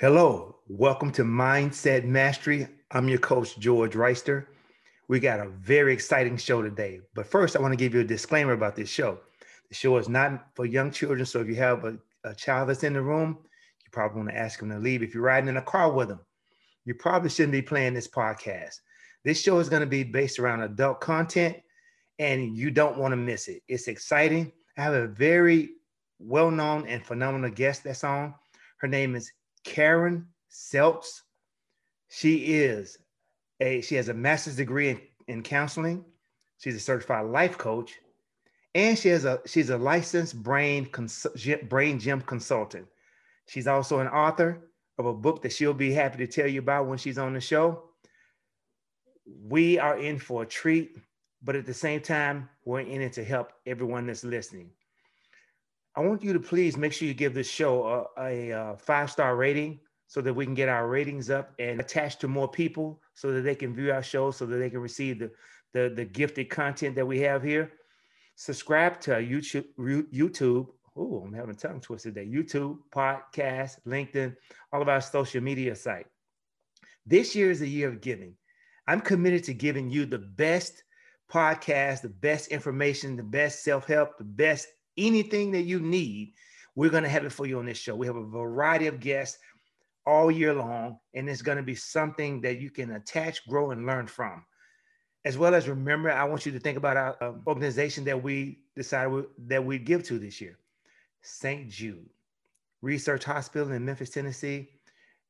Hello, welcome to Mindset Mastery. I'm your coach, George Reister. We got a very exciting show today. But first, I want to give you a disclaimer about this show. The show is not for young children. So if you have a, a child that's in the room, you probably want to ask them to leave. If you're riding in a car with them, you probably shouldn't be playing this podcast. This show is going to be based around adult content, and you don't want to miss it. It's exciting. I have a very well known and phenomenal guest that's on. Her name is Karen Seltz. She is a she has a master's degree in, in counseling. She's a certified life coach, and she has a she's a licensed brain cons, brain gym consultant. She's also an author of a book that she'll be happy to tell you about when she's on the show. We are in for a treat, but at the same time, we're in it to help everyone that's listening. I want you to please make sure you give this show a, a, uh, a five star rating so that we can get our ratings up and attach to more people so that they can view our show so that they can receive the, the, the gifted content that we have here. Subscribe to YouTube, YouTube. Oh, I'm having a tongue twister today. YouTube, podcast, LinkedIn, all of our social media site. This year is a year of giving. I'm committed to giving you the best podcast, the best information, the best self help, the best anything that you need, we're going to have it for you on this show. We have a variety of guests all year long, and it's going to be something that you can attach, grow, and learn from. As well as remember, I want you to think about our um, organization that we decided that we'd give to this year St. Jude Research Hospital in Memphis, Tennessee.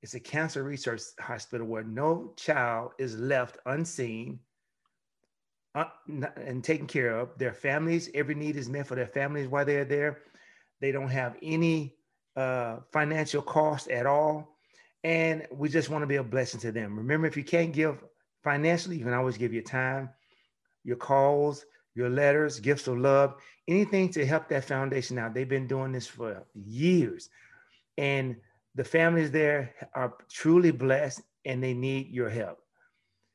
It's a cancer research hospital where no child is left unseen uh, and taken care of. Their families, every need is met for their families while they're there. They don't have any uh, financial cost at all. And we just want to be a blessing to them. Remember, if you can't give financially, you can always give your time, your calls, your letters, gifts of love, anything to help that foundation out. They've been doing this for years. And the families there are truly blessed and they need your help.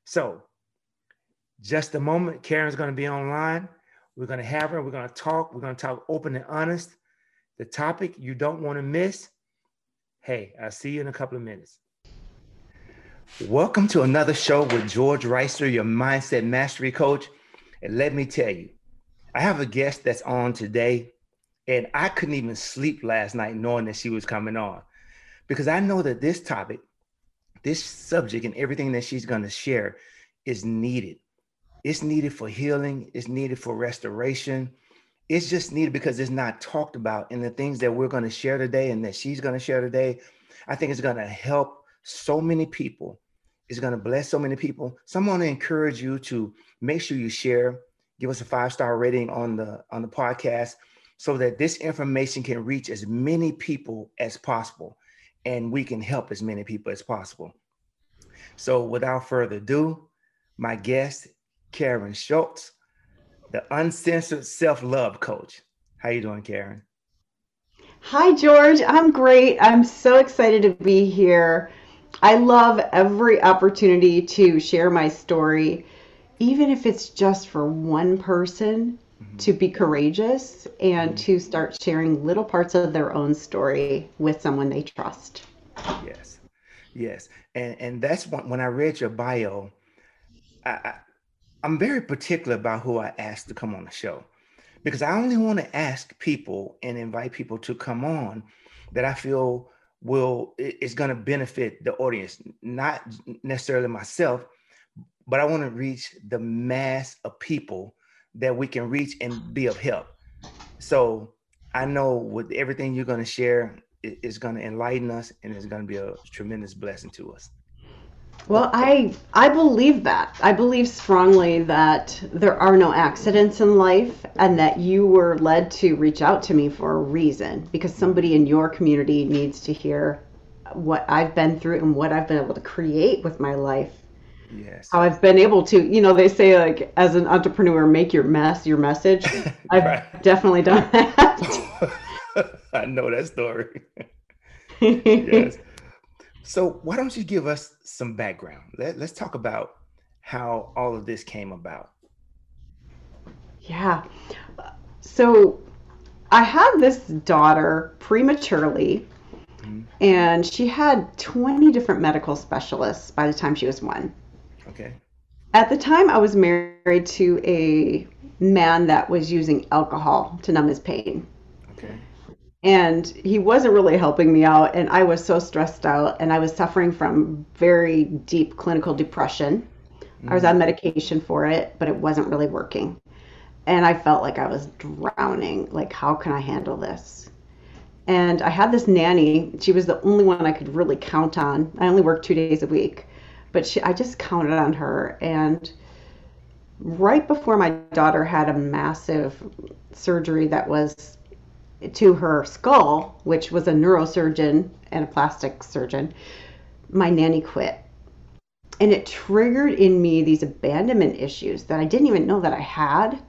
So just a moment, Karen's going to be online. We're going to have her. We're going to talk. We're going to talk open and honest. The topic you don't want to miss. Hey, I'll see you in a couple of minutes. Welcome to another show with George Reister, your mindset mastery coach. And let me tell you, I have a guest that's on today, and I couldn't even sleep last night knowing that she was coming on because I know that this topic, this subject, and everything that she's going to share is needed. It's needed for healing, it's needed for restoration. It's just needed because it's not talked about. And the things that we're going to share today and that she's going to share today, I think it's going to help so many people. It's going to bless so many people. So I'm going to encourage you to make sure you share, give us a five-star rating on the on the podcast so that this information can reach as many people as possible and we can help as many people as possible. So without further ado, my guest Karen Schultz, the uncensored self-love coach. How you doing, Karen? Hi, George. I'm great. I'm so excited to be here. I love every opportunity to share my story, even if it's just for one person mm-hmm. to be courageous and mm-hmm. to start sharing little parts of their own story with someone they trust. Yes. Yes. And and that's when, when I read your bio, I, I'm very particular about who I ask to come on the show because I only want to ask people and invite people to come on that I feel will is going to benefit the audience, not necessarily myself, but I want to reach the mass of people that we can reach and be of help. So I know with everything you're going to share is going to enlighten us and it's going to be a tremendous blessing to us. Well, I I believe that. I believe strongly that there are no accidents in life and that you were led to reach out to me for a reason because somebody in your community needs to hear what I've been through and what I've been able to create with my life. Yes. How I've been able to, you know, they say like as an entrepreneur make your mess your message. I've right. definitely done that. I know that story. yes. So why don't you give us some background? Let, let's talk about how all of this came about. Yeah. So I had this daughter prematurely. Mm-hmm. And she had 20 different medical specialists by the time she was one. Okay. At the time, I was married to a man that was using alcohol to numb his pain. Okay. And he wasn't really helping me out. And I was so stressed out. And I was suffering from very deep clinical depression. I was on mm. medication for it, but it wasn't really working. And I felt like I was drowning. Like, how can I handle this? And I had this nanny. She was the only one I could really count on. I only worked two days a week, but she, I just counted on her. And right before my daughter had a massive surgery that was to her skull, which was a neurosurgeon and a plastic surgeon, my nanny quit. And it triggered in me these abandonment issues that I didn't even know that I had,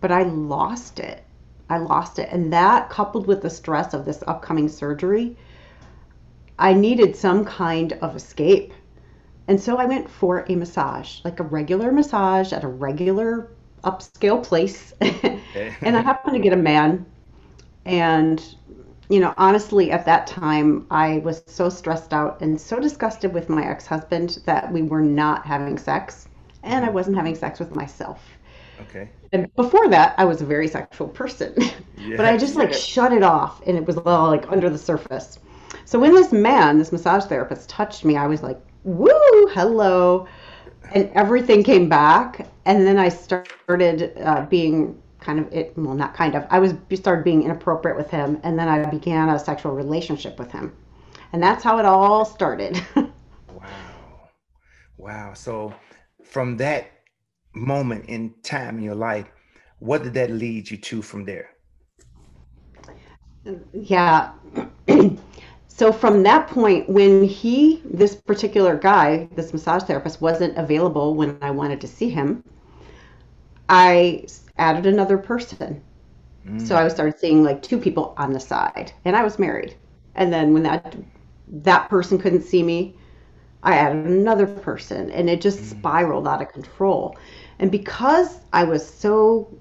but I lost it. I lost it. And that coupled with the stress of this upcoming surgery, I needed some kind of escape. And so I went for a massage, like a regular massage at a regular upscale place. and I happened to get a man. And, you know, honestly, at that time, I was so stressed out and so disgusted with my ex husband that we were not having sex. And I wasn't having sex with myself. Okay. And before that, I was a very sexual person. but I just like shut it off and it was all like under the surface. So when this man, this massage therapist, touched me, I was like, woo, hello. And everything came back. And then I started uh, being kind of it, well, not kind of, I was you started being inappropriate with him. And then I began a sexual relationship with him. And that's how it all started. wow. Wow. So from that moment in time in your life, what did that lead you to from there? Yeah. so from that point, when he, this particular guy, this massage therapist, wasn't available when I wanted to see him, I added another person. Mm. So I started seeing like two people on the side, and I was married. And then when that that person couldn't see me, I added another person, and it just mm. spiraled out of control. And because I was so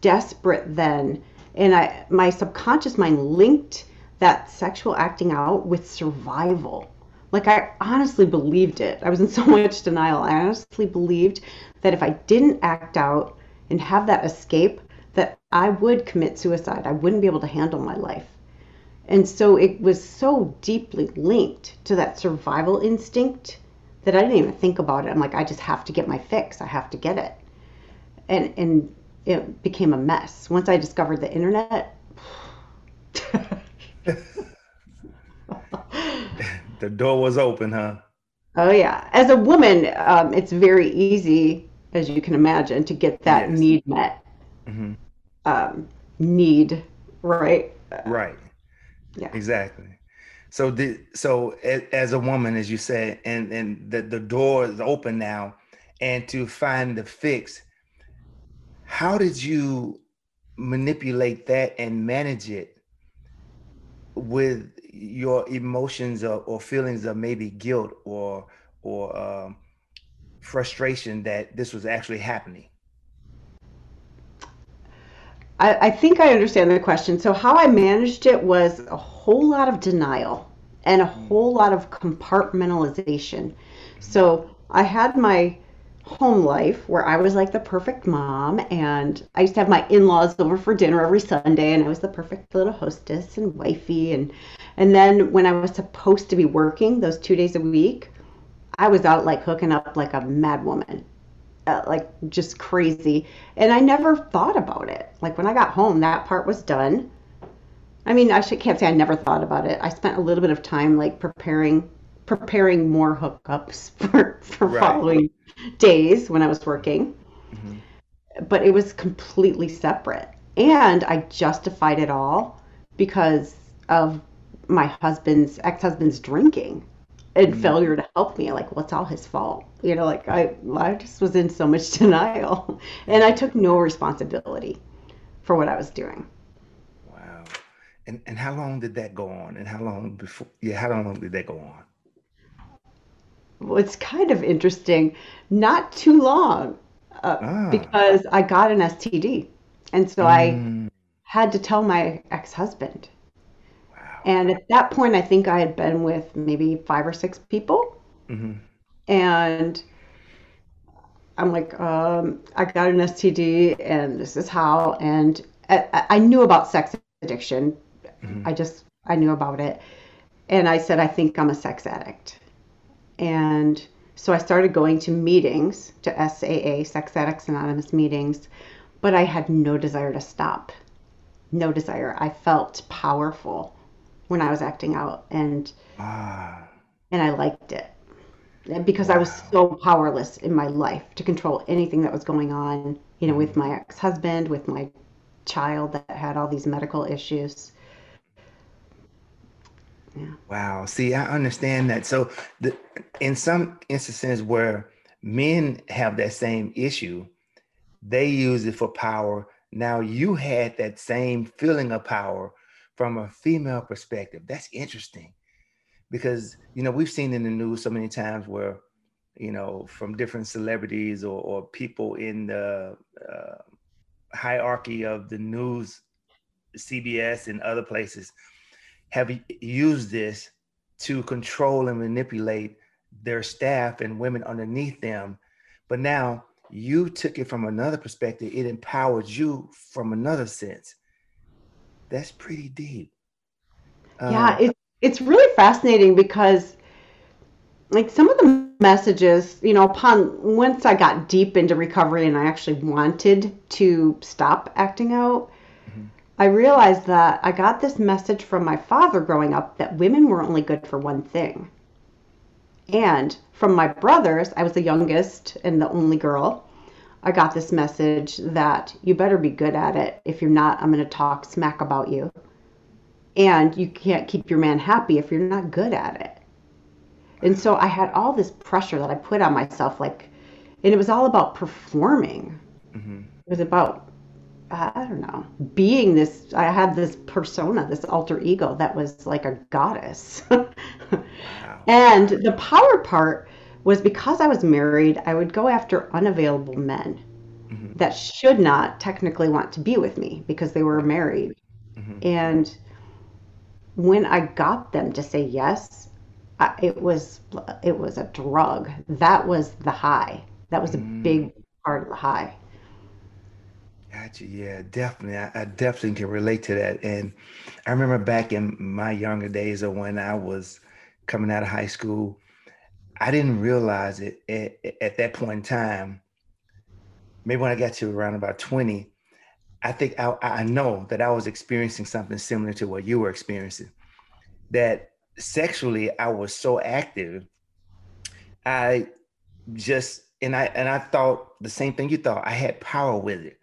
desperate then, and I my subconscious mind linked that sexual acting out with survival. Like I honestly believed it. I was in so much denial. I honestly believed that if I didn't act out and have that escape, that I would commit suicide. I wouldn't be able to handle my life. And so it was so deeply linked to that survival instinct that I didn't even think about it. I'm like, I just have to get my fix. I have to get it. And and it became a mess. Once I discovered the internet, the door was open, huh? Oh yeah. As a woman, um, it's very easy, as you can imagine, to get that yes. need met. Mm-hmm. Um, need, right? Right. Yeah. Exactly. So the so as a woman, as you said, and and the the door is open now, and to find the fix. How did you manipulate that and manage it with your emotions or, or feelings of maybe guilt or or um, frustration that this was actually happening? I, I think I understand the question. So how I managed it was a whole lot of denial and a mm. whole lot of compartmentalization. So I had my home life where I was like the perfect mom and I used to have my in-laws over for dinner every Sunday and I was the perfect little hostess and wifey and and then when I was supposed to be working those 2 days a week I was out like hooking up like a mad woman uh, like just crazy and I never thought about it like when I got home that part was done I mean I should, can't say I never thought about it I spent a little bit of time like preparing preparing more hookups for for right. following days when I was working. Mm-hmm. But it was completely separate. And I justified it all because of my husband's ex husband's drinking and mm-hmm. failure to help me. Like, what's all his fault. You know, like I, I just was in so much denial and I took no responsibility for what I was doing. Wow. And, and how long did that go on? And how long before, yeah, how long did that go on? Well, it's kind of interesting. Not too long uh, ah. because I got an STD. And so mm. I had to tell my ex husband. Wow. And at that point, I think I had been with maybe five or six people. Mm-hmm. And I'm like, um, I got an STD, and this is how. And I, I knew about sex addiction. Mm-hmm. I just I knew about it, and I said, I think I'm a sex addict. And so I started going to meetings, to SAA, Sex Addicts Anonymous meetings, but I had no desire to stop. No desire. I felt powerful when I was acting out, and ah. and I liked it because wow. I was so powerless in my life to control anything that was going on, you know, with mm-hmm. my ex-husband, with my child that had all these medical issues. Yeah. Wow. See, I understand that. So, the, in some instances where men have that same issue, they use it for power. Now, you had that same feeling of power from a female perspective. That's interesting because, you know, we've seen in the news so many times where, you know, from different celebrities or, or people in the uh, hierarchy of the news, CBS and other places have used this to control and manipulate their staff and women underneath them. But now you took it from another perspective. It empowered you from another sense. That's pretty deep. Yeah, um, it's it's really fascinating because like some of the messages, you know, upon once I got deep into recovery and I actually wanted to stop acting out, I realized that I got this message from my father growing up that women were only good for one thing. And from my brothers, I was the youngest and the only girl. I got this message that you better be good at it. If you're not, I'm going to talk smack about you. And you can't keep your man happy if you're not good at it. And so I had all this pressure that I put on myself, like, and it was all about performing. Mm-hmm. It was about I don't know, being this, I had this persona, this alter ego that was like a goddess. wow. And the power part was because I was married, I would go after unavailable men mm-hmm. that should not technically want to be with me because they were married. Mm-hmm. And when I got them to say yes, I, it was it was a drug. That was the high. That was a mm. big part of the high. Gotcha. Yeah, definitely. I, I, definitely can relate to that. And I remember back in my younger days of when I was coming out of high school, I didn't realize it at, at that point in time. Maybe when I got to around about 20, I think I, I know that I was experiencing something similar to what you were experiencing. That sexually, I was so active. I just and I and I thought the same thing you thought. I had power with it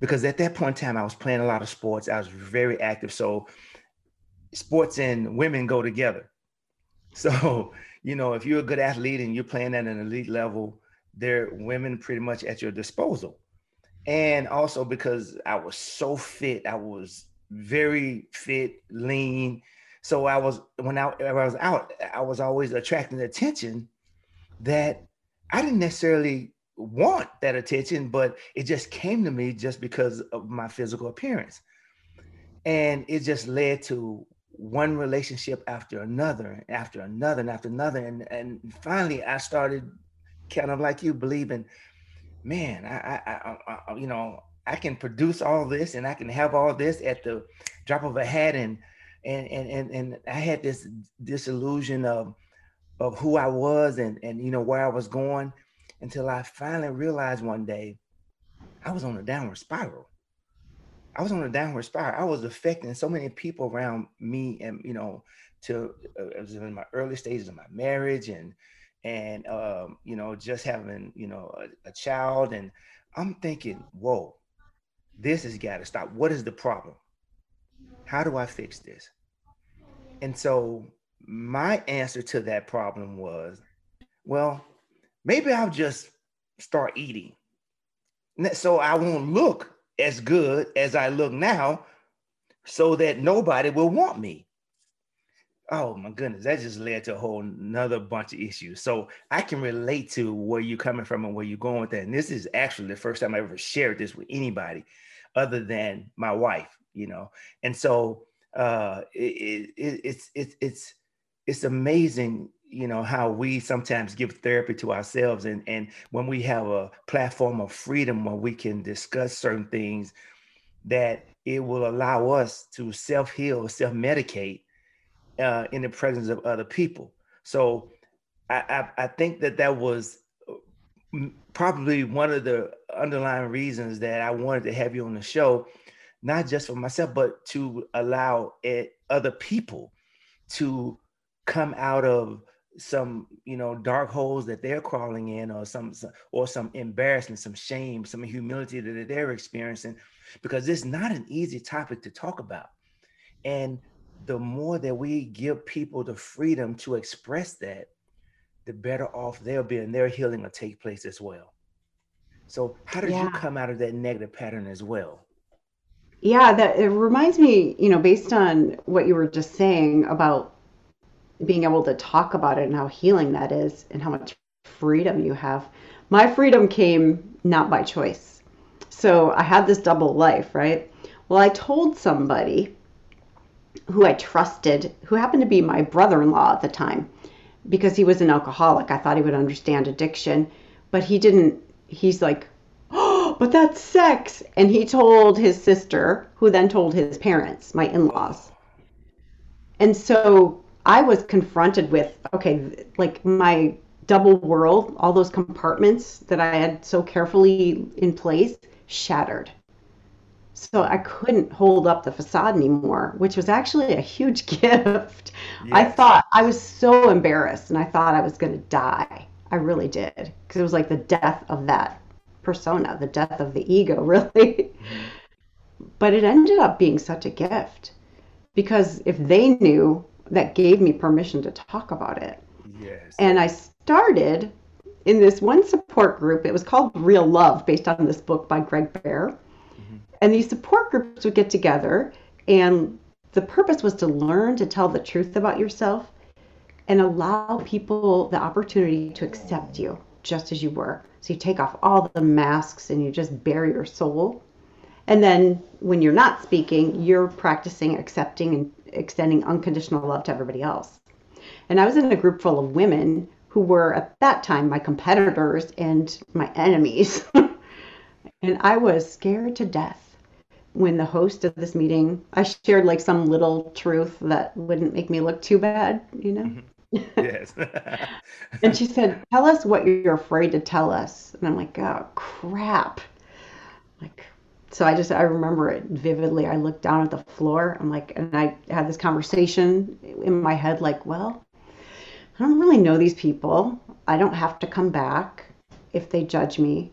because at that point in time, I was playing a lot of sports. I was very active. So sports and women go together. So, you know, if you're a good athlete and you're playing at an elite level, there are women pretty much at your disposal. And also because I was so fit, I was very fit, lean. So I was when I, when I was out, I was always attracting attention that I didn't necessarily want that attention, but it just came to me just because of my physical appearance. And it just led to one relationship after another, after another, and after another. And, and finally, I started kind of like you believing, man, I, I, I, you know, I can produce all this and I can have all this at the drop of a hat. And, and, and, and, and I had this disillusion of, of who I was and, and, you know, where I was going until I finally realized one day I was on a downward spiral. I was on a downward spiral. I was affecting so many people around me, and you know, to uh, it was in my early stages of my marriage, and and um, you know, just having you know a, a child, and I'm thinking, whoa, this has got to stop. What is the problem? How do I fix this? And so my answer to that problem was, well, maybe I'll just start eating. So I won't look as good as I look now so that nobody will want me. Oh my goodness, that just led to a whole another bunch of issues. So I can relate to where you're coming from and where you're going with that. And this is actually the first time I ever shared this with anybody other than my wife, you know. And so uh, it, it, it's it's it's it's amazing you know how we sometimes give therapy to ourselves and and when we have a platform of freedom where we can discuss certain things that it will allow us to self-heal self-medicate uh, in the presence of other people. So I, I, I think that that was uh, probably one of the underlying reasons that I wanted to have you on the show, not just for myself, but to allow it, other people to come out of some you know dark holes that they're crawling in or some or some embarrassment some shame some humility that they're experiencing because it's not an easy topic to talk about. And the more that we give people the freedom to express that the better off they'll be and their healing will take place as well. So how did yeah. you come out of that negative pattern as well? Yeah that it reminds me you know based on what you were just saying about being able to talk about it and how healing that is and how much freedom you have. My freedom came not by choice. So I had this double life, right? Well, I told somebody who I trusted, who happened to be my brother in law at the time, because he was an alcoholic. I thought he would understand addiction, but he didn't. He's like, oh, but that's sex. And he told his sister, who then told his parents, my in laws. And so I was confronted with okay, like my double world, all those compartments that I had so carefully in place shattered. So I couldn't hold up the facade anymore, which was actually a huge gift. Yes. I thought I was so embarrassed and I thought I was going to die. I really did. Because it was like the death of that persona, the death of the ego, really. Mm-hmm. but it ended up being such a gift because if they knew that gave me permission to talk about it. Yes. And I started in this one support group. It was called Real Love, based on this book by Greg Baer. Mm-hmm. And these support groups would get together, and the purpose was to learn to tell the truth about yourself and allow people the opportunity to accept you just as you were. So you take off all the masks and you just bare your soul. And then when you're not speaking, you're practicing accepting and extending unconditional love to everybody else. And I was in a group full of women who were at that time my competitors and my enemies. and I was scared to death when the host of this meeting, I shared like some little truth that wouldn't make me look too bad, you know? Mm-hmm. Yes. and she said, Tell us what you're afraid to tell us. And I'm like, Oh, crap. Like, so I just I remember it vividly. I looked down at the floor. I'm like, and I had this conversation in my head, like, well, I don't really know these people. I don't have to come back if they judge me,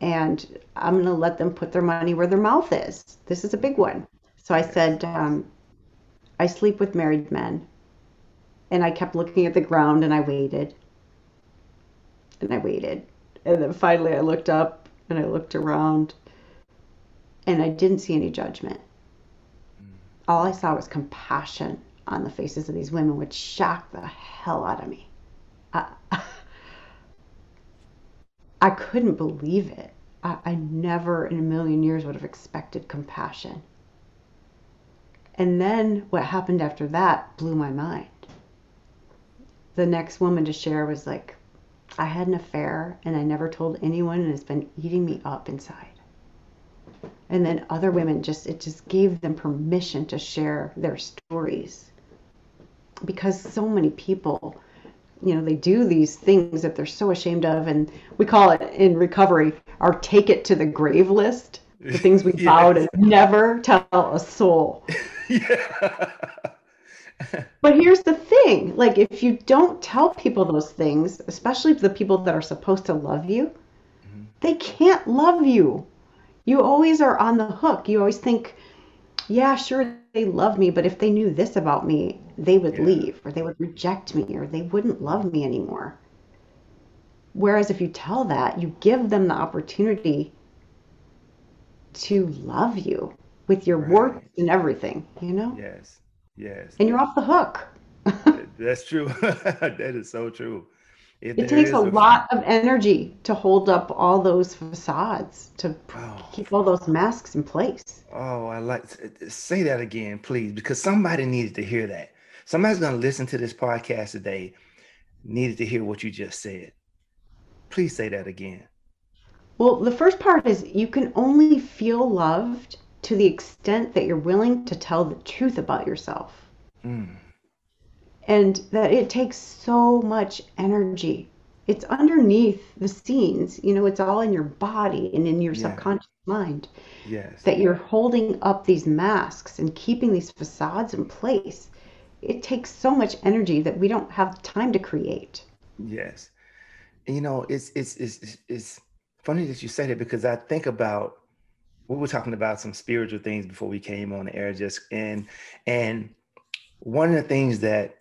and I'm gonna let them put their money where their mouth is. This is a big one. So I said, um, I sleep with married men, and I kept looking at the ground, and I waited, and I waited, and then finally I looked up and I looked around and I didn't see any judgment. All I saw was compassion on the faces of these women, which shocked the hell out of me. I, I couldn't believe it. I, I never in a million years would have expected compassion. And then what happened after that blew my mind. The next woman to share was like, I had an affair and I never told anyone, and it's been eating me up inside and then other women just it just gave them permission to share their stories. Because so many people you know they do these things that they're so ashamed of and we call it in recovery our take it to the grave list. The things we yes. vow to never tell a soul. But here's the thing like if you don't tell people those things especially the people that are supposed to love you mm-hmm. they can't love you you always are on the hook. You always think, yeah, sure, they love me, but if they knew this about me, they would yeah. leave or they would reject me or they wouldn't love me anymore. Whereas if you tell that, you give them the opportunity to love you with your right. work and everything, you know? Yes. Yes. And you're off the hook. That's true. that is so true. It, it takes a, a lot of energy to hold up all those facades, to oh. keep all those masks in place. Oh, I like to, say that again, please, because somebody needed to hear that. Somebody's going to listen to this podcast today, needed to hear what you just said. Please say that again. Well, the first part is you can only feel loved to the extent that you're willing to tell the truth about yourself. Mm and that it takes so much energy. It's underneath the scenes, you know, it's all in your body and in your yeah. subconscious mind. Yes. That you're holding up these masks and keeping these facades in place. It takes so much energy that we don't have time to create. Yes. You know, it's it's it's it's funny that you said it because I think about we were talking about some spiritual things before we came on the air just and and one of the things that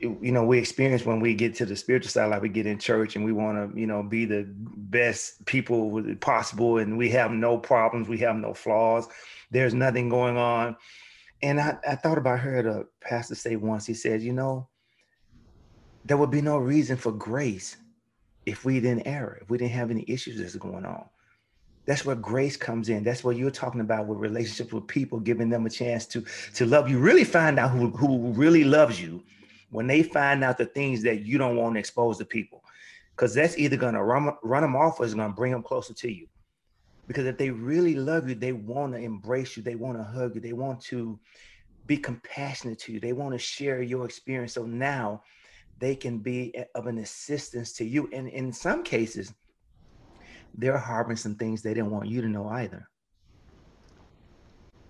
you know we experience when we get to the spiritual side like we get in church and we want to you know be the best people possible and we have no problems we have no flaws there's nothing going on. And i, I thought about heard a pastor say once he said you know there would be no reason for grace if we didn't err if we didn't have any issues that's going on. That's where grace comes in. That's what you're talking about with relationships with people giving them a chance to to love you really find out who, who really loves you when they find out the things that you don't want to expose to people. Because that's either going to run, run them off or it's going to bring them closer to you. Because if they really love you they want to embrace you they want to hug you they want to be compassionate to you they want to share your experience. So now they can be of an assistance to you. And in some cases they're harboring some things they didn't want you to know either.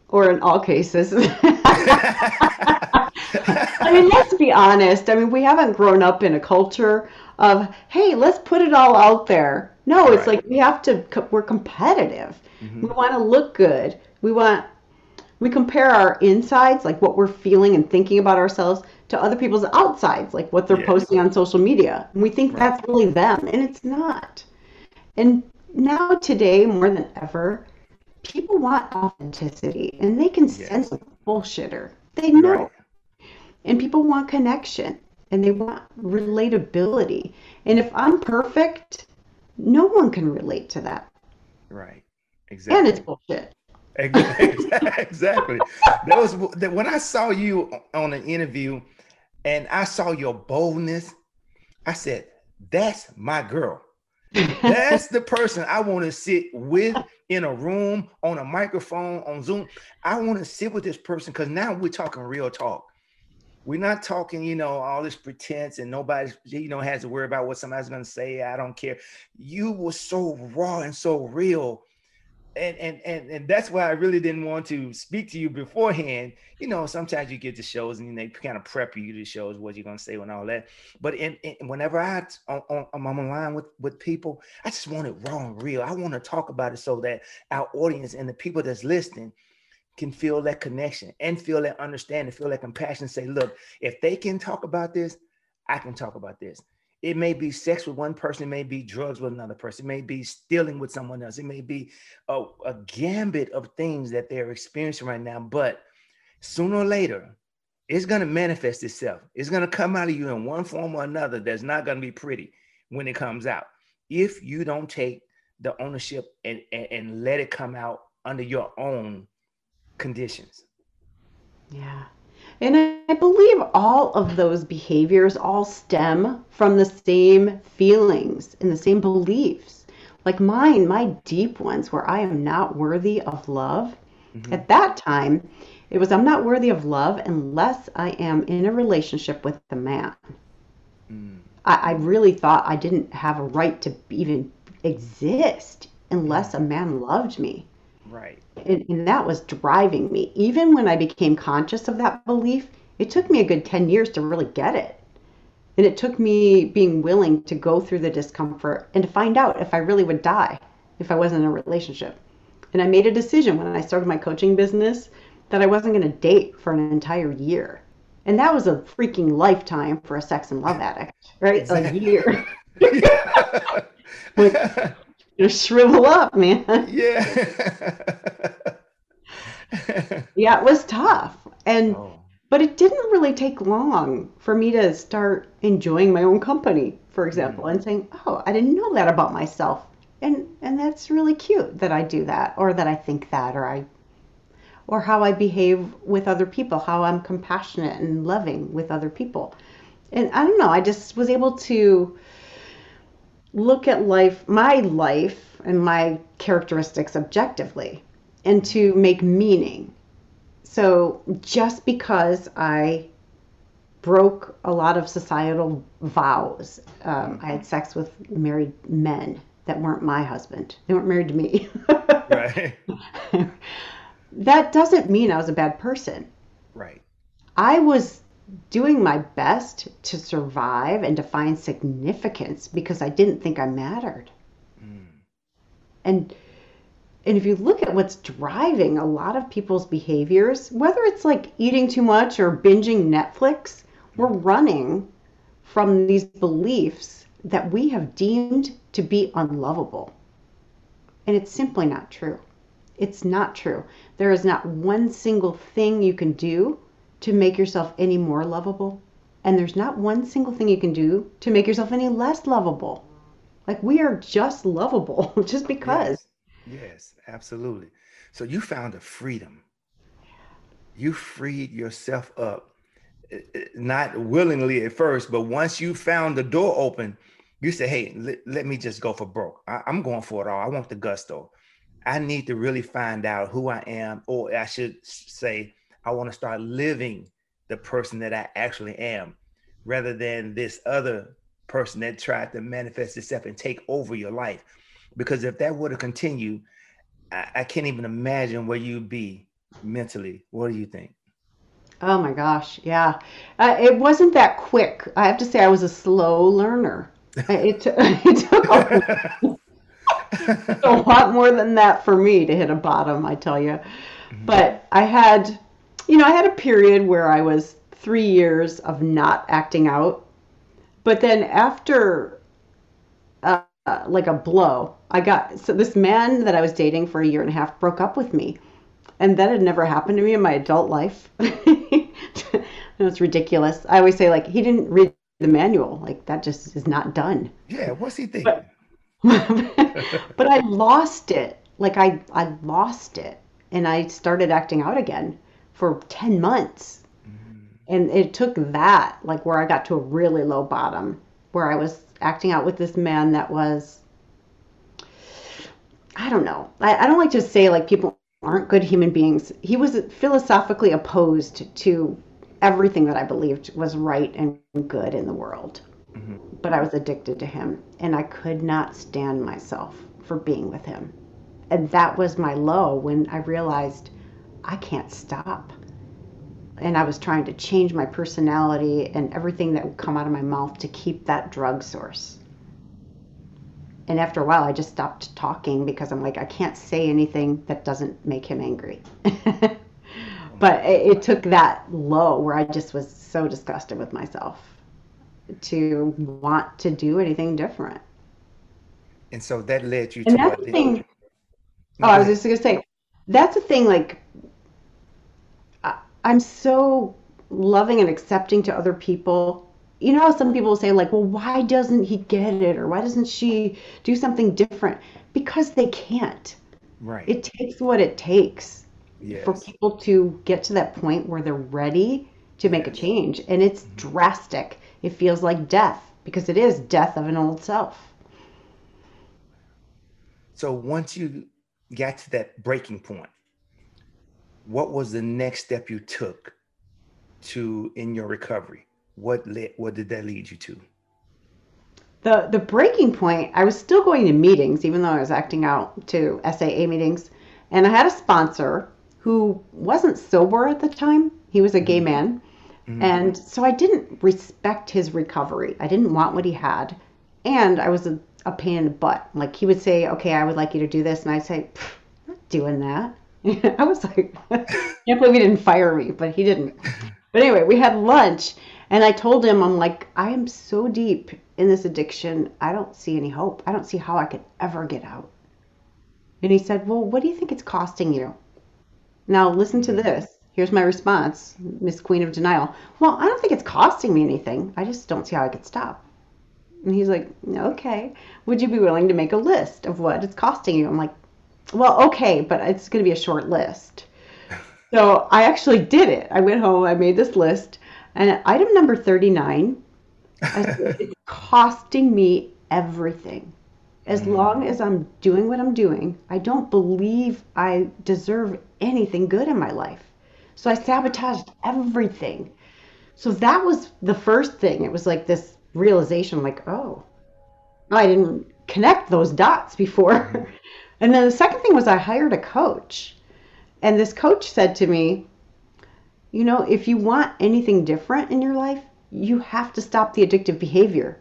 Or in all cases I mean, let's be honest. I mean, we haven't grown up in a culture of, hey, let's put it all out there. No, it's right. like we have to, we're competitive. Mm-hmm. We want to look good. We want, we compare our insides, like what we're feeling and thinking about ourselves, to other people's outsides, like what they're posting on social media. And we think right. that's really them, and it's not. And now, today, more than ever, people want authenticity and they can yes. sense a bullshitter. They know. Right. And people want connection and they want relatability. And if I'm perfect, no one can relate to that. Right. Exactly. And it's bullshit. exactly. that was that when I saw you on an interview and I saw your boldness, I said, that's my girl. That's the person I want to sit with in a room on a microphone on Zoom. I want to sit with this person because now we're talking real talk. We're not talking, you know, all this pretense and nobody, you know, has to worry about what somebody's going to say. I don't care. You were so raw and so real and and and and that's why I really didn't want to speak to you beforehand. You know, sometimes you get to shows and they kind of prep you to shows what you're gonna say and all that. But in, in whenever I on, on, I'm online with with people, I just want it raw and real. I want to talk about it so that our audience and the people that's listening can feel that connection and feel that understanding, feel that compassion. Say, look, if they can talk about this, I can talk about this. It may be sex with one person, it may be drugs with another person, it may be stealing with someone else, it may be a, a gambit of things that they're experiencing right now. But sooner or later, it's going to manifest itself. It's going to come out of you in one form or another that's not going to be pretty when it comes out. If you don't take the ownership and, and, and let it come out under your own conditions. Yeah. And I believe all of those behaviors all stem from the same feelings and the same beliefs. Like mine, my deep ones, where I am not worthy of love. Mm-hmm. At that time, it was I'm not worthy of love unless I am in a relationship with a man. Mm. I, I really thought I didn't have a right to even exist unless a man loved me. Right. And, and, that was driving me. Even when I became conscious of that belief, it took me a good 10 years to really get it. And it took me being willing to go through the discomfort and to find out if I really would die if I wasn't in a relationship. And I made a decision when I started my coaching business that I wasn't going to date for an entire year. And that was a freaking lifetime for a sex and love addict, right? Exactly. A year. like, you shrivel up, man. Yeah. yeah, it was tough. And oh. But it didn't really take long for me to start enjoying my own company, for example, Mm. and saying, "Oh, I didn't know that about myself." And and that's really cute that I do that or that I think that or I or how I behave with other people, how I'm compassionate and loving with other people. And I don't know, I just was able to look at life, my life and my characteristics objectively and to make meaning. So just because I broke a lot of societal vows, um, I had sex with married men that weren't my husband, they weren't married to me. Right. that doesn't mean I was a bad person. Right. I was doing my best to survive and to find significance because I didn't think I mattered. Mm. And and if you look at what's driving a lot of people's behaviors, whether it's like eating too much or binging Netflix, we're running from these beliefs that we have deemed to be unlovable. And it's simply not true. It's not true. There is not one single thing you can do to make yourself any more lovable. And there's not one single thing you can do to make yourself any less lovable. Like we are just lovable just because. Yes. Yes, absolutely. So you found a freedom. You freed yourself up, eh, eh, not willingly at first, but once you found the door open, you said, "Hey, let, let me just go for broke. I, I'm going for it all. I want the gusto. I need to really find out who I am, or I should say, I want to start living the person that I actually am, rather than this other person that tried to manifest itself and take over your life. Because if that were to continue, I, I can't even imagine where you'd be mentally. What do you think? Oh my gosh, yeah. Uh, it wasn't that quick. I have to say I was a slow learner. It, t- it took a, a lot more than that for me to hit a bottom, I tell you. But I had, you know, I had a period where I was three years of not acting out. But then after uh, like a blow, I got so this man that I was dating for a year and a half broke up with me. And that had never happened to me in my adult life. It's ridiculous. I always say, like, he didn't read the manual. Like, that just is not done. yeah, what's he thinking? but I lost it. Like, I, I lost it. And I started acting out again for 10 months. Mhm. And it took that, like, where I got to a really low bottom, where I was acting out with this man that was, I don't know. I, I don't like to say, like, people aren't good human beings. He was philosophically opposed to everything that I believed was right and good in the world. Mhm. But I was addicted to him, and I could not stand myself for being with him. And that was my low when I realized I can't stop. And I was trying to change my personality and everything that would come out of my mouth to keep that drug source. And after a while, I just stopped talking because I'm like, I can't say anything that doesn't make him angry. but it, it took that low where I just was so disgusted with myself to want to do anything different. And so that led you And to that's what? the thing. Oh, I was just gonna say, that's the thing. Like, I'm so loving and accepting to other people. You know how some people say, like, well, why doesn't he get it? Or why doesn't she do something different? Because they can't. Right. It takes what it takes for people to get to that point where they're ready to make a change. And it's mm-hmm. drastic. It feels like death because it is death of an old self. So once you got to that breaking point, what was the next step you took to in your recovery? What led, what did that lead you to? the the breaking point i was still going to meetings even though i was acting out to saa meetings and i had a sponsor who wasn't sober at the time. He was a gay man. Mhm. and so i didn't respect his recovery. I didn't want what he had. And i was a, a pain in the butt. Like he would say okay i would like you to do this. And i'd say not doing that i was like can't believe he didn't fire me but he didn't but anyway we had lunch and I told him, I'm like, I am so deep in this addiction, I don't see any hope. I don't see how I could ever get out. And he said, Well, what do you think it's costing you? Now, listen to hmm. this. Here's my response, Miss Queen of Denial. Well, I don't think it's costing me anything. I just don't see how I could stop. And he's like, okay. Would you be willing to make a list of what it's costing you? I'm like, well, okay, but it's going to be a short list. So I actually did it. I went home, I made this list, and item number 39, it's costing me everything. As mm. long as I'm doing what I'm doing, I don't believe I deserve anything good in my life. So I sabotaged everything. So that was the first thing. It was like this realization like, oh, I didn't connect those dots before. And then the second thing was I hired a coach. And this coach said to me, you know, if you want anything different in your life, you have to stop the addictive behavior.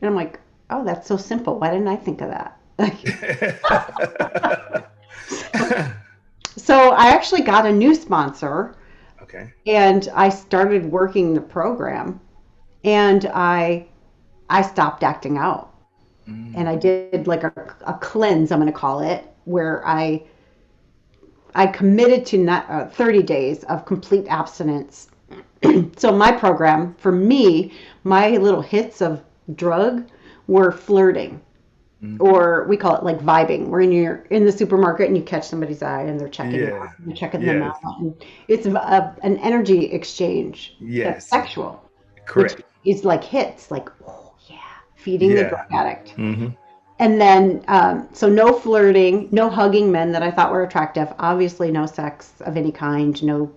And I'm like, oh, that's so simple. Why didn't I think of that? so, so I actually got a new sponsor. Okay. And I started working the program and I I stopped acting out. Mm. And I did like a, a cleanse, I'm going to call it, where I I committed to not, uh, 30 days of complete abstinence. so my program, for me, my little hits of drug were flirting. Mm-hmm. Or we call it like vibing. Where in you're in the supermarket and you catch somebody's eye and they're checking yeah. out, you're checking yes. them out. And it's a, an energy exchange. Yes. That's sexual. Correct. Is like hits, like oh feeding yeah. the drug addict. Mm-hmm. And then, um, so no flirting, no hugging men that I thought were attractive. Obviously, no sex of any kind, no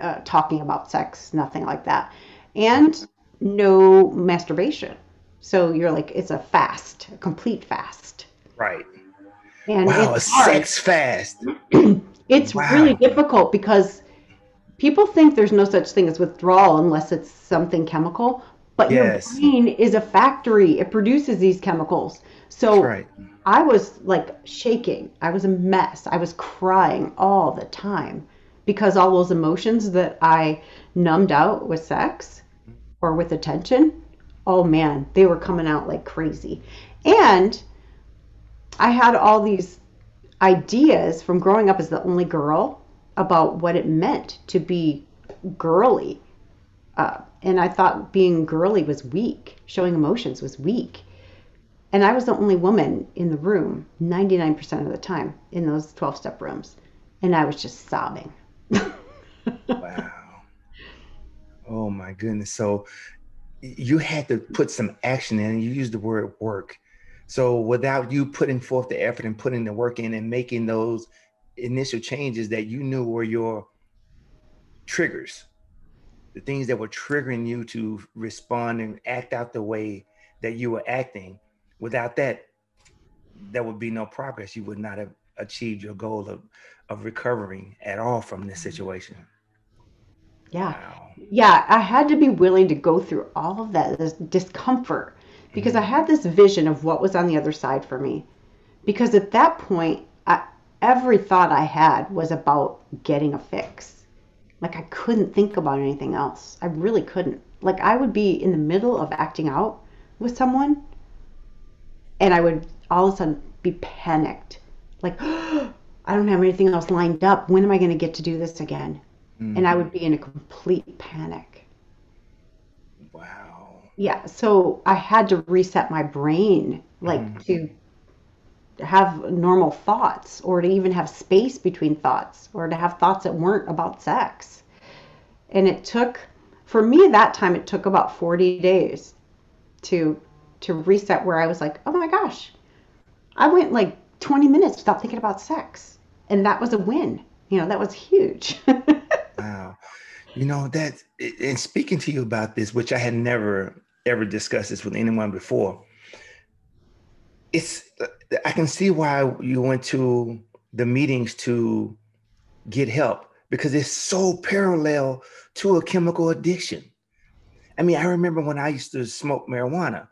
uh, talking about sex, nothing like that, and no masturbation. So you're like, it's a fast, a complete fast. Right. And wow, a sex fast. it's wow. really difficult because people think there's no such thing as withdrawal unless it's something chemical. But yes. your brain is a factory; it produces these chemicals. So right. I was like shaking. I was a mess. I was crying all the time because all those emotions that I numbed out with sex or with attention oh man, they were coming out like crazy. And I had all these ideas from growing up as the only girl about what it meant to be girly. Uh, and I thought being girly was weak, showing emotions was weak. And I was the only woman in the room 99% of the time in those 12 step rooms. And I was just sobbing. wow. Oh my goodness. So you had to put some action in you used the word work so without you putting forth the effort and putting the work in and making those initial changes that you knew were your triggers the things that were triggering you to respond and act out the way that you were acting without that there would be no progress you would not have achieved your goal of, of recovering at all from this situation yeah. Wow. Yeah, I had to be willing to go through all of that discomfort because mm-hmm. I had this vision of what was on the other side for me. Because at that point, I, every thought I had was about getting a fix. Like I couldn't think about anything else. I really couldn't. Like I would be in the middle of acting out with someone and I would all of a sudden be panicked. Like, oh, I don't have anything else lined up. When am I going to get to do this again? Mm-hmm. And I would be in a complete panic. Wow. Yeah. So I had to reset my brain, like mm-hmm. to have normal thoughts or to even have space between thoughts or to have thoughts that weren't about sex. And it took, for me that time, it took about 40 days to to reset where I was like, oh my gosh, I went like 20 minutes without thinking about sex. And that was a win. You know, that was huge. Wow. You know, that, and speaking to you about this, which I had never ever discussed this with anyone before, it's, uh, I can see why you went to the meetings to get help because it's so parallel to a chemical addiction. I mean, I remember when I used to smoke marijuana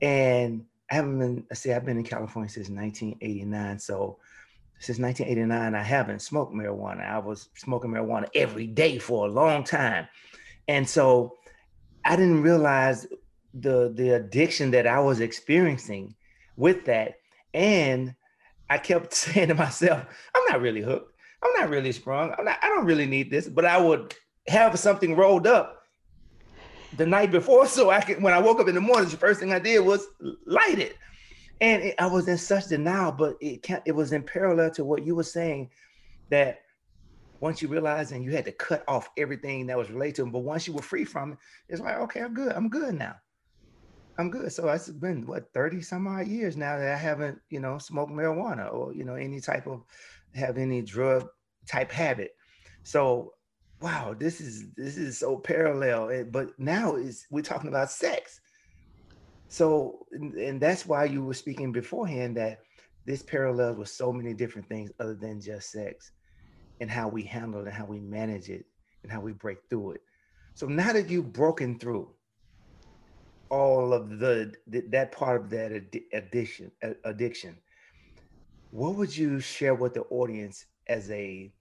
and I haven't been, I say I've been in California since 1989. So since 1989, I haven't smoked marijuana. I was smoking marijuana every day for a long time. And so I didn't realize the the addiction that I was experiencing with that. And I kept saying to myself, I'm not really hooked. I'm not really sprung. I'm not, I don't really need this, but I would have something rolled up the night before so I could, when I woke up in the morning, the first thing I did was light it. And it, I was in such denial, but it it was in parallel to what you were saying that once you realize and you had to cut off everything that was related to them, but once you were free from it, it's like, okay, I'm good. I'm good now. I'm good. So it's been what 30 some odd years now that I haven't, you know, smoked marijuana or, you know, any type of have any drug type habit. So wow, this is this is so parallel. Eh, but now is we're talking about sex. So and that's why you were speaking beforehand that this parallels with so many different things other than just sex and how we handle it and how we manage it and how we break through it. So now that you've broken through all of the that part of that addiction addiction, what would you share with the audience as a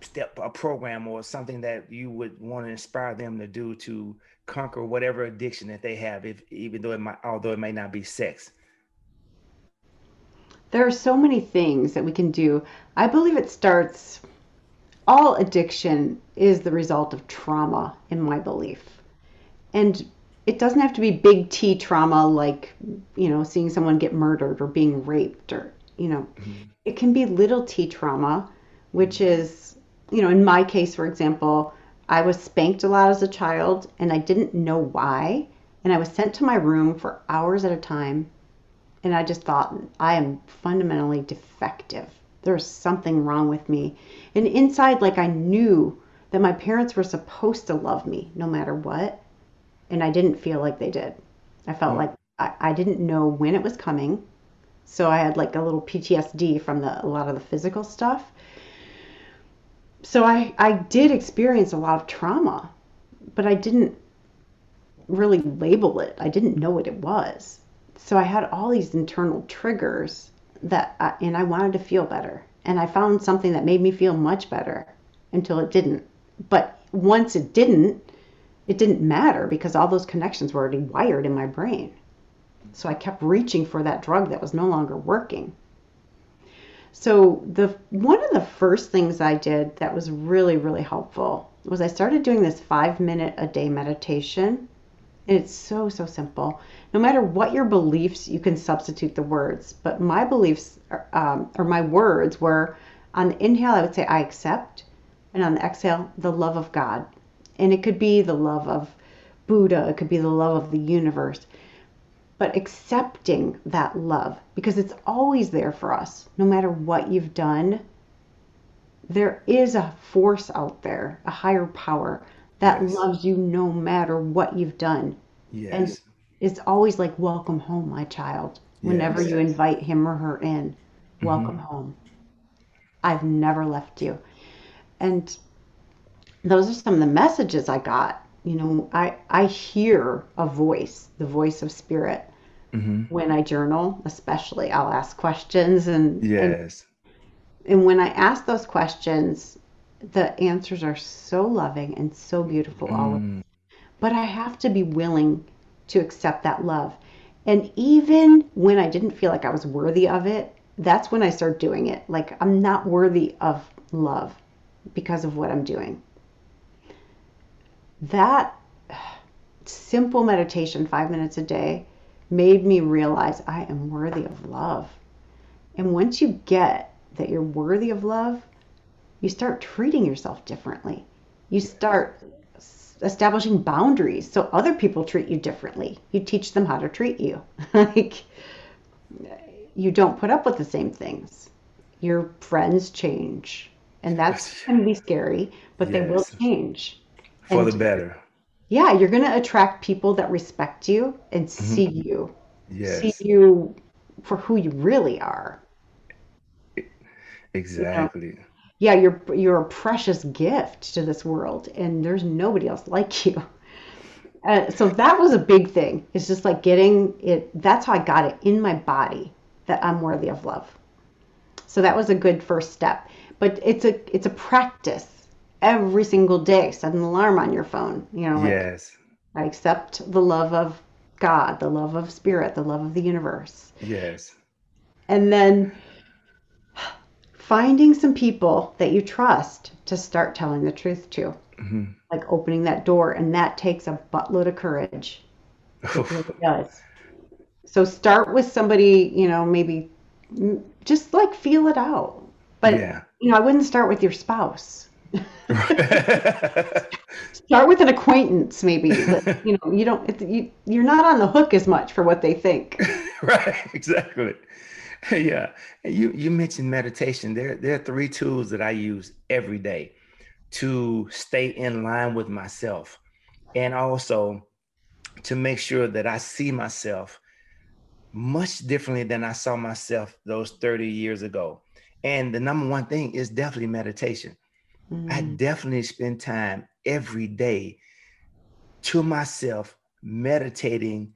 step a program or something that you would want to inspire them to do to conquer whatever addiction that they have if even though it might although it may not be sex there are so many things that we can do. I believe it starts, all addiction is the result of trauma, in my belief. And it doesn't have to be big T trauma like, you know, seeing someone get murdered or being raped or, you know, mm-hmm. it can be little T trauma, which is, you know, in my case, for example, I was spanked a lot as a child and I didn't know why. And I was sent to my room for hours at a time and I just thought, I am fundamentally defective. There's something wrong with me. And inside, like I knew that my parents were supposed to love me no matter what. And I didn't feel like they did. I felt mm. like I, I didn't know when it was coming. So I had like a little PTSD from the, a lot of the physical stuff. So I, I did experience a lot of trauma, but I didn't really label it. I didn't know what it was so I had all these internal triggers that, I, and I wanted to feel better. And I found something that made me feel much better until it didn't. But once it didn't, it didn't matter because all those connections were already wired in my brain. So I kept reaching for that drug that was no longer working. So the one of the first things I did that was really really helpful was I started doing this 5 minute a day meditation And it's so, so simple. No matter what your beliefs, you can substitute the words. But my beliefs are, um, or my words were on the inhale, I would say, I accept. And on the exhale, the love of God. And it could be the love of Buddha, it could be the love of the universe. But accepting that love, because it's always there for us, no matter what you've done. There is a force out there, a higher power that yes. loves you no matter what you've done. Yes. And it's always like, welcome home, my child. Whenever yes. you invite him or her in, welcome mm-hmm. home. I've never left you. And those are some of the messages I got. You know, I, I hear a voice, the voice of spirit. Mm-hmm. When I journal, especially, I'll ask questions and yes. And, and when I ask those questions, the answers are so loving and so beautiful mm. all of them. But I have to be willing to accept that love. And even when I didn't feel like I was worthy of it, that's when I start doing it. Like I'm not worthy of love because of what I'm doing. That simple meditation, five minutes a day, made me realize I am worthy of love. And once you get that you're worthy of love, you start treating yourself differently. You start establishing boundaries so other people treat you differently. You teach them how to treat you. like you don't put up with the same things. Your friends change. And that's going to be scary, but yes. they will change. For and the better. Yeah, you're going to attract people that respect you and mm-hmm. see you. Yes. See you for who you really are. Exactly. You know? yeah, you're you're a precious gift to this world, and there's nobody else like you. Uh, so that was a big thing. It's just like getting it. That's how I got it in my body that I'm worthy of love. So that was a good first step. But it's a it's a practice every single day. Set an alarm on your phone. You know. Like, yes. I accept the love of God, the love of spirit, the love of the universe. Yes. And then finding some people that you trust to start telling the truth to, mm-hmm. like opening that door, and that takes a buttload of courage. It really does. So start with somebody, you know, maybe just like feel it out. But yeah. you know, I wouldn't start with your spouse. start with an acquaintance, maybe. You know, you don't. You, you're not on the hook as much for what they think. right. Exactly. Yeah. You you mentioned meditation. There there are three tools that I use every day to stay in line with myself, and also to make sure that I see myself much differently than I saw myself those 30 years ago. And the number one thing is definitely meditation. Mm-hmm. I definitely spend time every day to myself meditating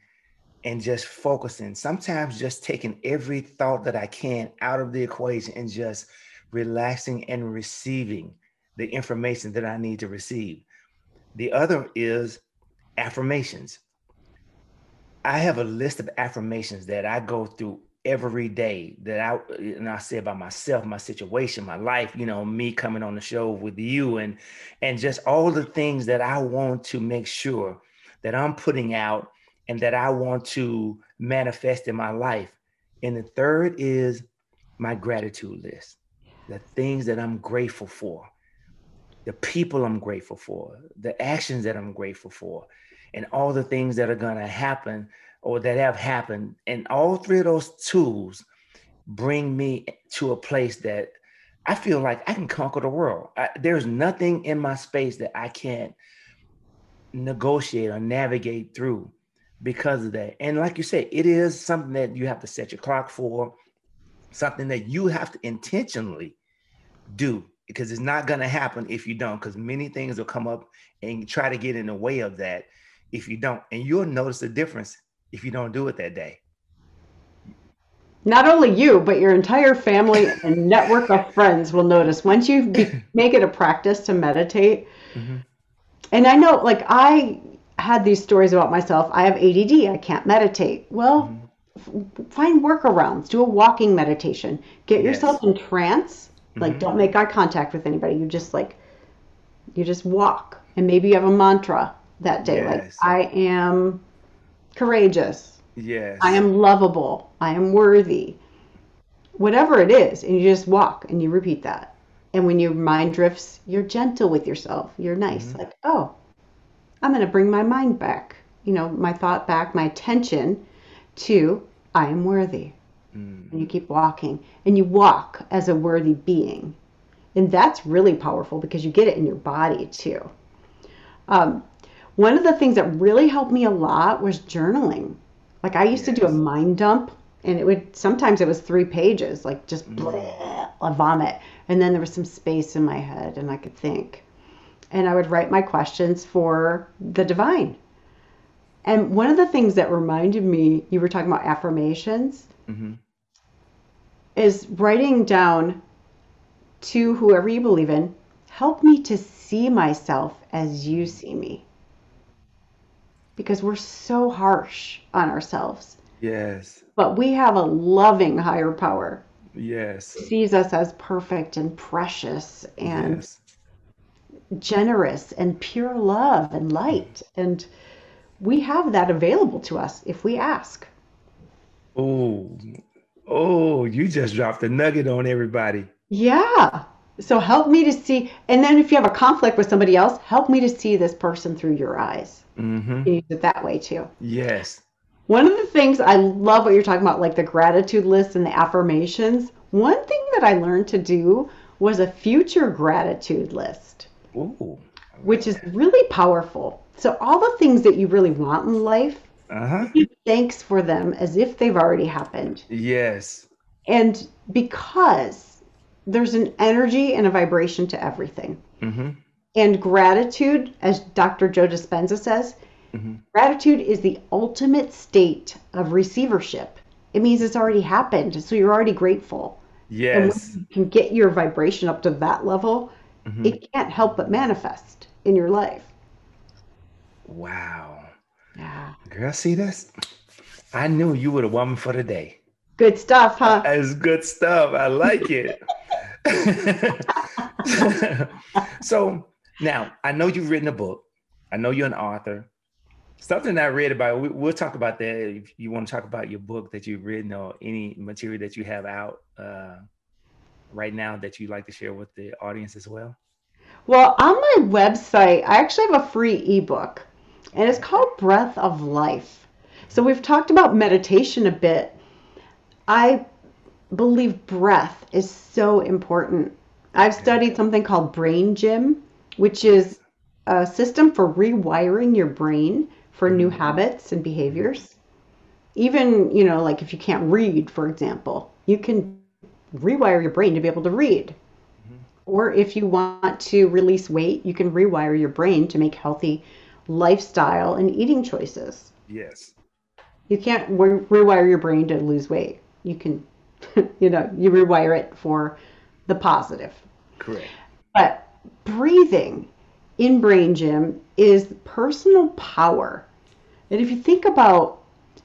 and just focusing. Sometimes just taking every thought that I can out of the equation and just relaxing and receiving the information that I need to receive. The other is affirmations. I have a list of affirmations that I go through every day that I and I say about myself, my situation, my life, you know, me coming on the show with you and and just all the things that I want to make sure that I'm putting out and that I want to manifest in my life. And the third is my gratitude list. The things that I'm grateful for. The people I'm grateful for, the actions that I'm grateful for and all the things that are going to happen or that have happened. And all three of those tools bring me to a place that I feel like I can conquer the world. I, there's nothing in my space that I can't negotiate or navigate through because of that. And like you said, it is something that you have to set your clock for, something that you have to intentionally do because it's not going to happen if you don't because many things will come up and try to get in the way of that if you don't. And you'll notice the difference if you don't do it that day. Not only you, but your entire family and network of friends will notice once you be, make it a practice to meditate. Mm-hmm. And I know, like, I had these stories about myself. I have ADD, I can't meditate. Well, mm-hmm. f- find workarounds, do a walking meditation, get yes. yourself in trance. Like, mm-hmm. don't make eye contact with anybody. You just, like, you just walk. And maybe you have a mantra that day. Yes. Like, I am courageous. Yes. I am lovable. I am worthy. Whatever it is. And you just walk and you repeat that. And when your mind drifts, you're gentle with yourself. You're nice. Mm-hmm. Like, oh, I'm going to bring my mind back, you know, my thought back, my attention to I am worthy. Mm. And you keep walking and you walk as a worthy being. And that's really powerful because you get it in your body too. Um, one of the things that really helped me a lot was journaling. Like I used yes. to do a mind dump and it would sometimes it was three pages, like just mm. bleh, a vomit. And then there was some space in my head and I could think. And I would write my questions for the divine. And one of the things that reminded me, you were talking about affirmations, mm-hmm. is writing down to whoever you believe in, help me to see myself as you see me because we're so harsh on ourselves. Yes. But we have a loving higher power. Yes. Sees us as perfect and precious and yes. generous and pure love and light. And we have that available to us if we ask. Oh, oh, you just dropped a nugget on everybody. Yeah. So help me to see. And then if you have a conflict with somebody else, help me to see this person through your eyes. Mm-hmm. use it that way too. Yes. One of the things I love what you're talking about, like the gratitude list and the affirmations. One thing that I learned to do was a future gratitude list, Ooh, which is really powerful. So all the things that you really want in life, uh-huh. thanks for them as if they've already happened. Yes. And because there's an energy and a vibration to everything. Mm-hmm. And gratitude, as Dr. Joe Dispenza says, mm-hmm. gratitude is the ultimate state of receivership. It means it's already happened, so you're already grateful. Yes. And you can get your vibration up to that level, mm-hmm. it can't help but manifest in your life. Wow. Yeah. Girl, see this? I knew you were the woman for the day. Good stuff, huh? It's good stuff. I like it. so now I know you've written a book. I know you're an author. Something I read about, we, will talk about that if you want to talk about your book that you've written or any material that you have out uh, right now that you'd like to share with the audience as well. Well, on my website, I actually have a free ebook, and it's called Breath of Life. So we've talked about meditation a bit. I believe breath is so important. I've studied something called Brain Gym, which is a system for rewiring your brain for new mm-hmm. habits and behaviors. Even, you know, like if you can't read, for example, you can rewire your brain to be able to read. Or if you want to release weight, you can rewire your brain to make healthy lifestyle and eating choices. Yes. You can't re- rewire your brain to lose weight. You can, you know, you rewire it for the positive. Correct. But breathing in Brain Gym is personal power. And if you think about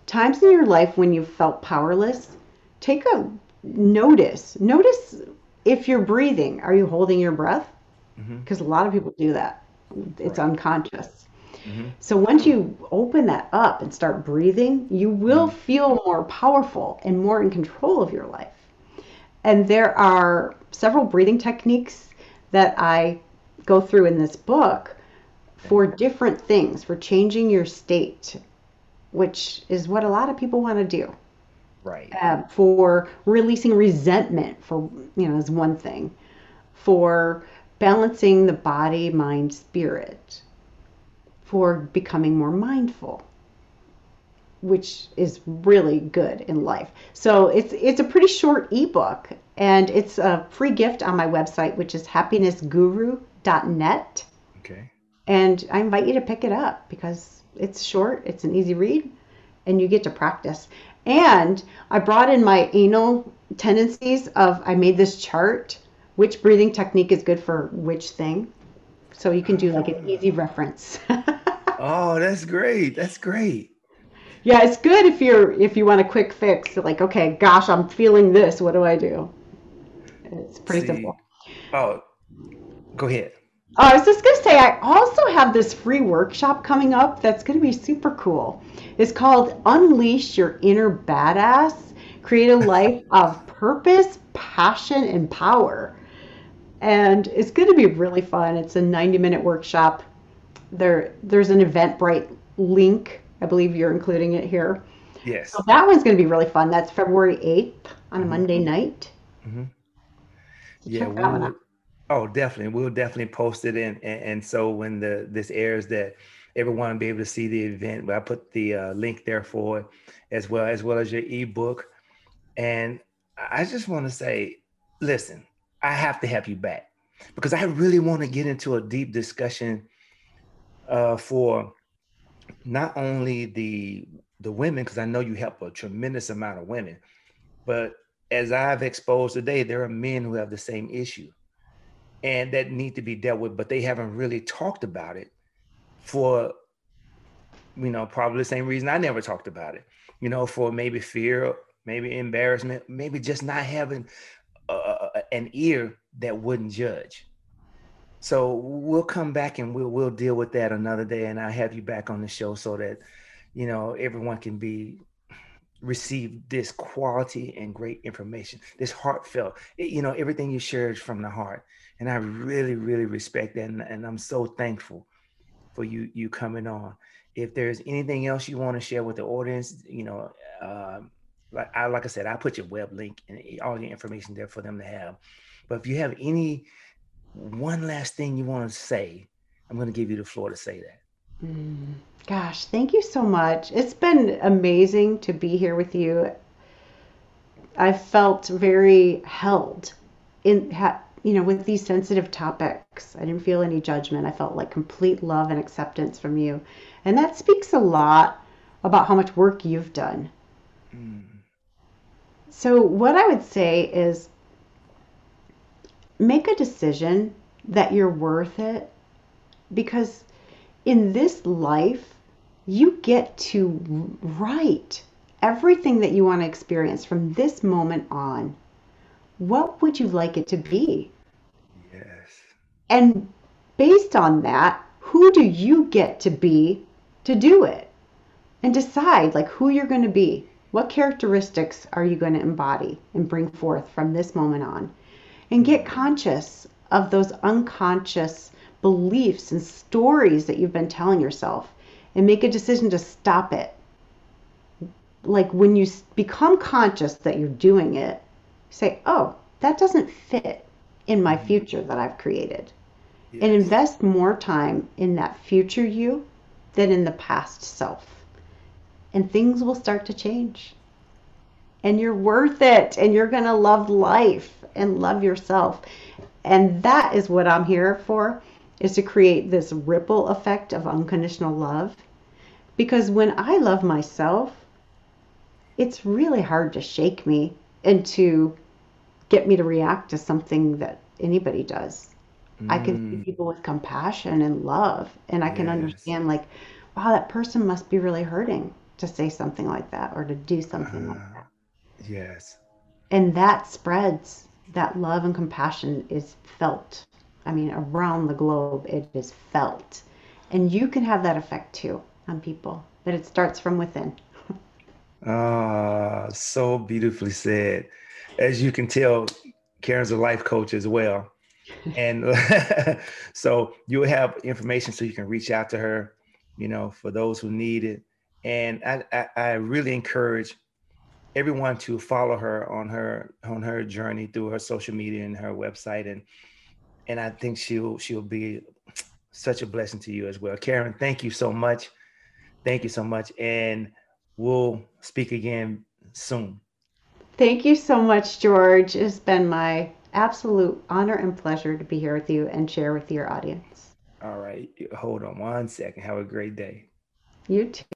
times in your life when you felt powerless, take a notice. Notice if you're breathing, are you holding your breath? Because mm-hmm. a lot of people do that. It's right. unconscious. Mm-hmm. So once you open that up and start breathing, you will mm-hmm. feel more powerful and more in control of your life. And there are several breathing techniques that I go through in this book for different things, for changing your state, which is what a lot of people want to do right uh, for releasing resentment for you know is one thing for balancing the body mind spirit for becoming more mindful which is really good in life so it's it's a pretty short ebook and it's a free gift on my website which is happinessguru.net okay and i invite you to pick it up because it's short it's an easy read and you get to practice and I brought in my anal tendencies of I made this chart, which breathing technique is good for which thing. So you can do like an easy reference. oh, that's great. That's great. Yeah, it's good if you're if you want a quick fix. Like, okay, gosh, I'm feeling this. What do I do? It's pretty See, simple. Oh, go ahead. Oh, I was just going to say, I also have this free workshop coming up that's going to be super cool. It's called Unleash Your Inner Badass Create a Life of Purpose, Passion, and Power. And it's going to be really fun. It's a 90 minute workshop. There, There's an Eventbrite link. I believe you're including it here. Yes. So that one's going to be really fun. That's February 8th on a mm-hmm. Monday night. Mm-hmm. Yeah, we'll, Oh, definitely. We'll definitely post it in. And, and, so when the this airs, that everyone will be able to see the event. I put the uh, link there for it, as well as well as your ebook. And I just want to say, listen, I have to have you back because I really want to get into a deep discussion uh, for not only the the women, because I know you help a tremendous amount of women, but as I've exposed today, there are men who have the same issue and that need to be dealt with, but they haven't really talked about it for, you know, probably the same reason I never talked about it, you know, for maybe fear, maybe embarrassment, maybe just not having uh, an ear that wouldn't judge. So we'll come back and we'll we'll deal with that another day, and I'll have you back on the show so that you know everyone can be receive this quality and great information, this heartfelt, you know, everything you shared from the heart. And I really, really respect that. And, and I'm so thankful for you, you coming on. If there's anything else you want to share with the audience, you know, uh, like I, like I said, I put your web link and all your information there for them to have. But if you have any one last thing you want to say, I'm going to give you the floor to say that. Mm. Gosh, thank you so much. It's been amazing to be here with you. I felt very held in you know with these sensitive topics. I didn't feel any judgment. I felt like complete love and acceptance from you. And that speaks a lot about how much work you've done. Mm. So what I would say is make a decision that you're worth it because in this life, you get to write everything that you want to experience from this moment on. what would you like it to be? Yes. And based on that, who do you get to be to do it? And decide like who you're going to be. What characteristics are you going to embody and bring forth from this moment on? And get conscious of those unconscious beliefs and stories that you've been telling yourself and make a decision to stop it. Like when you become conscious that you're doing it, say, oh, that doesn't fit in my mm-hmm. future that I've created. Yes. And invest more time in that future you than in the past self. And things will start to change. And you're worth it. And you're going to love life and love yourself. And that is what I'm here for is to create this ripple effect of unconditional love. Because when I love myself, it's really hard to shake me and to get me to react to something that anybody does. Mm. I can see mm. people with compassion and love, and I can yes. understand, like, wow, that person must be really hurting to say something like that or to do something uh, like uh-huh. that. Yes. And that spreads. That love and compassion is felt I mean, around the globe, it is felt. And you can have that effect too on people, that it starts from within. Ah, so beautifully said. As you can tell, Karen's a life coach as well. and so you'll have information so you can reach out to her, you know, for those who need it. And I, I, I really encourage everyone to follow her on her on her journey through her social media and her website and and I think she'll she'll be such a blessing to you as well. Karen, thank you so much. Thank you so much. And we'll speak again soon. Thank you so much, George. It's been my absolute honor and pleasure to be here with you and share with your audience. All right. Hold on one second. Have a great day. You too.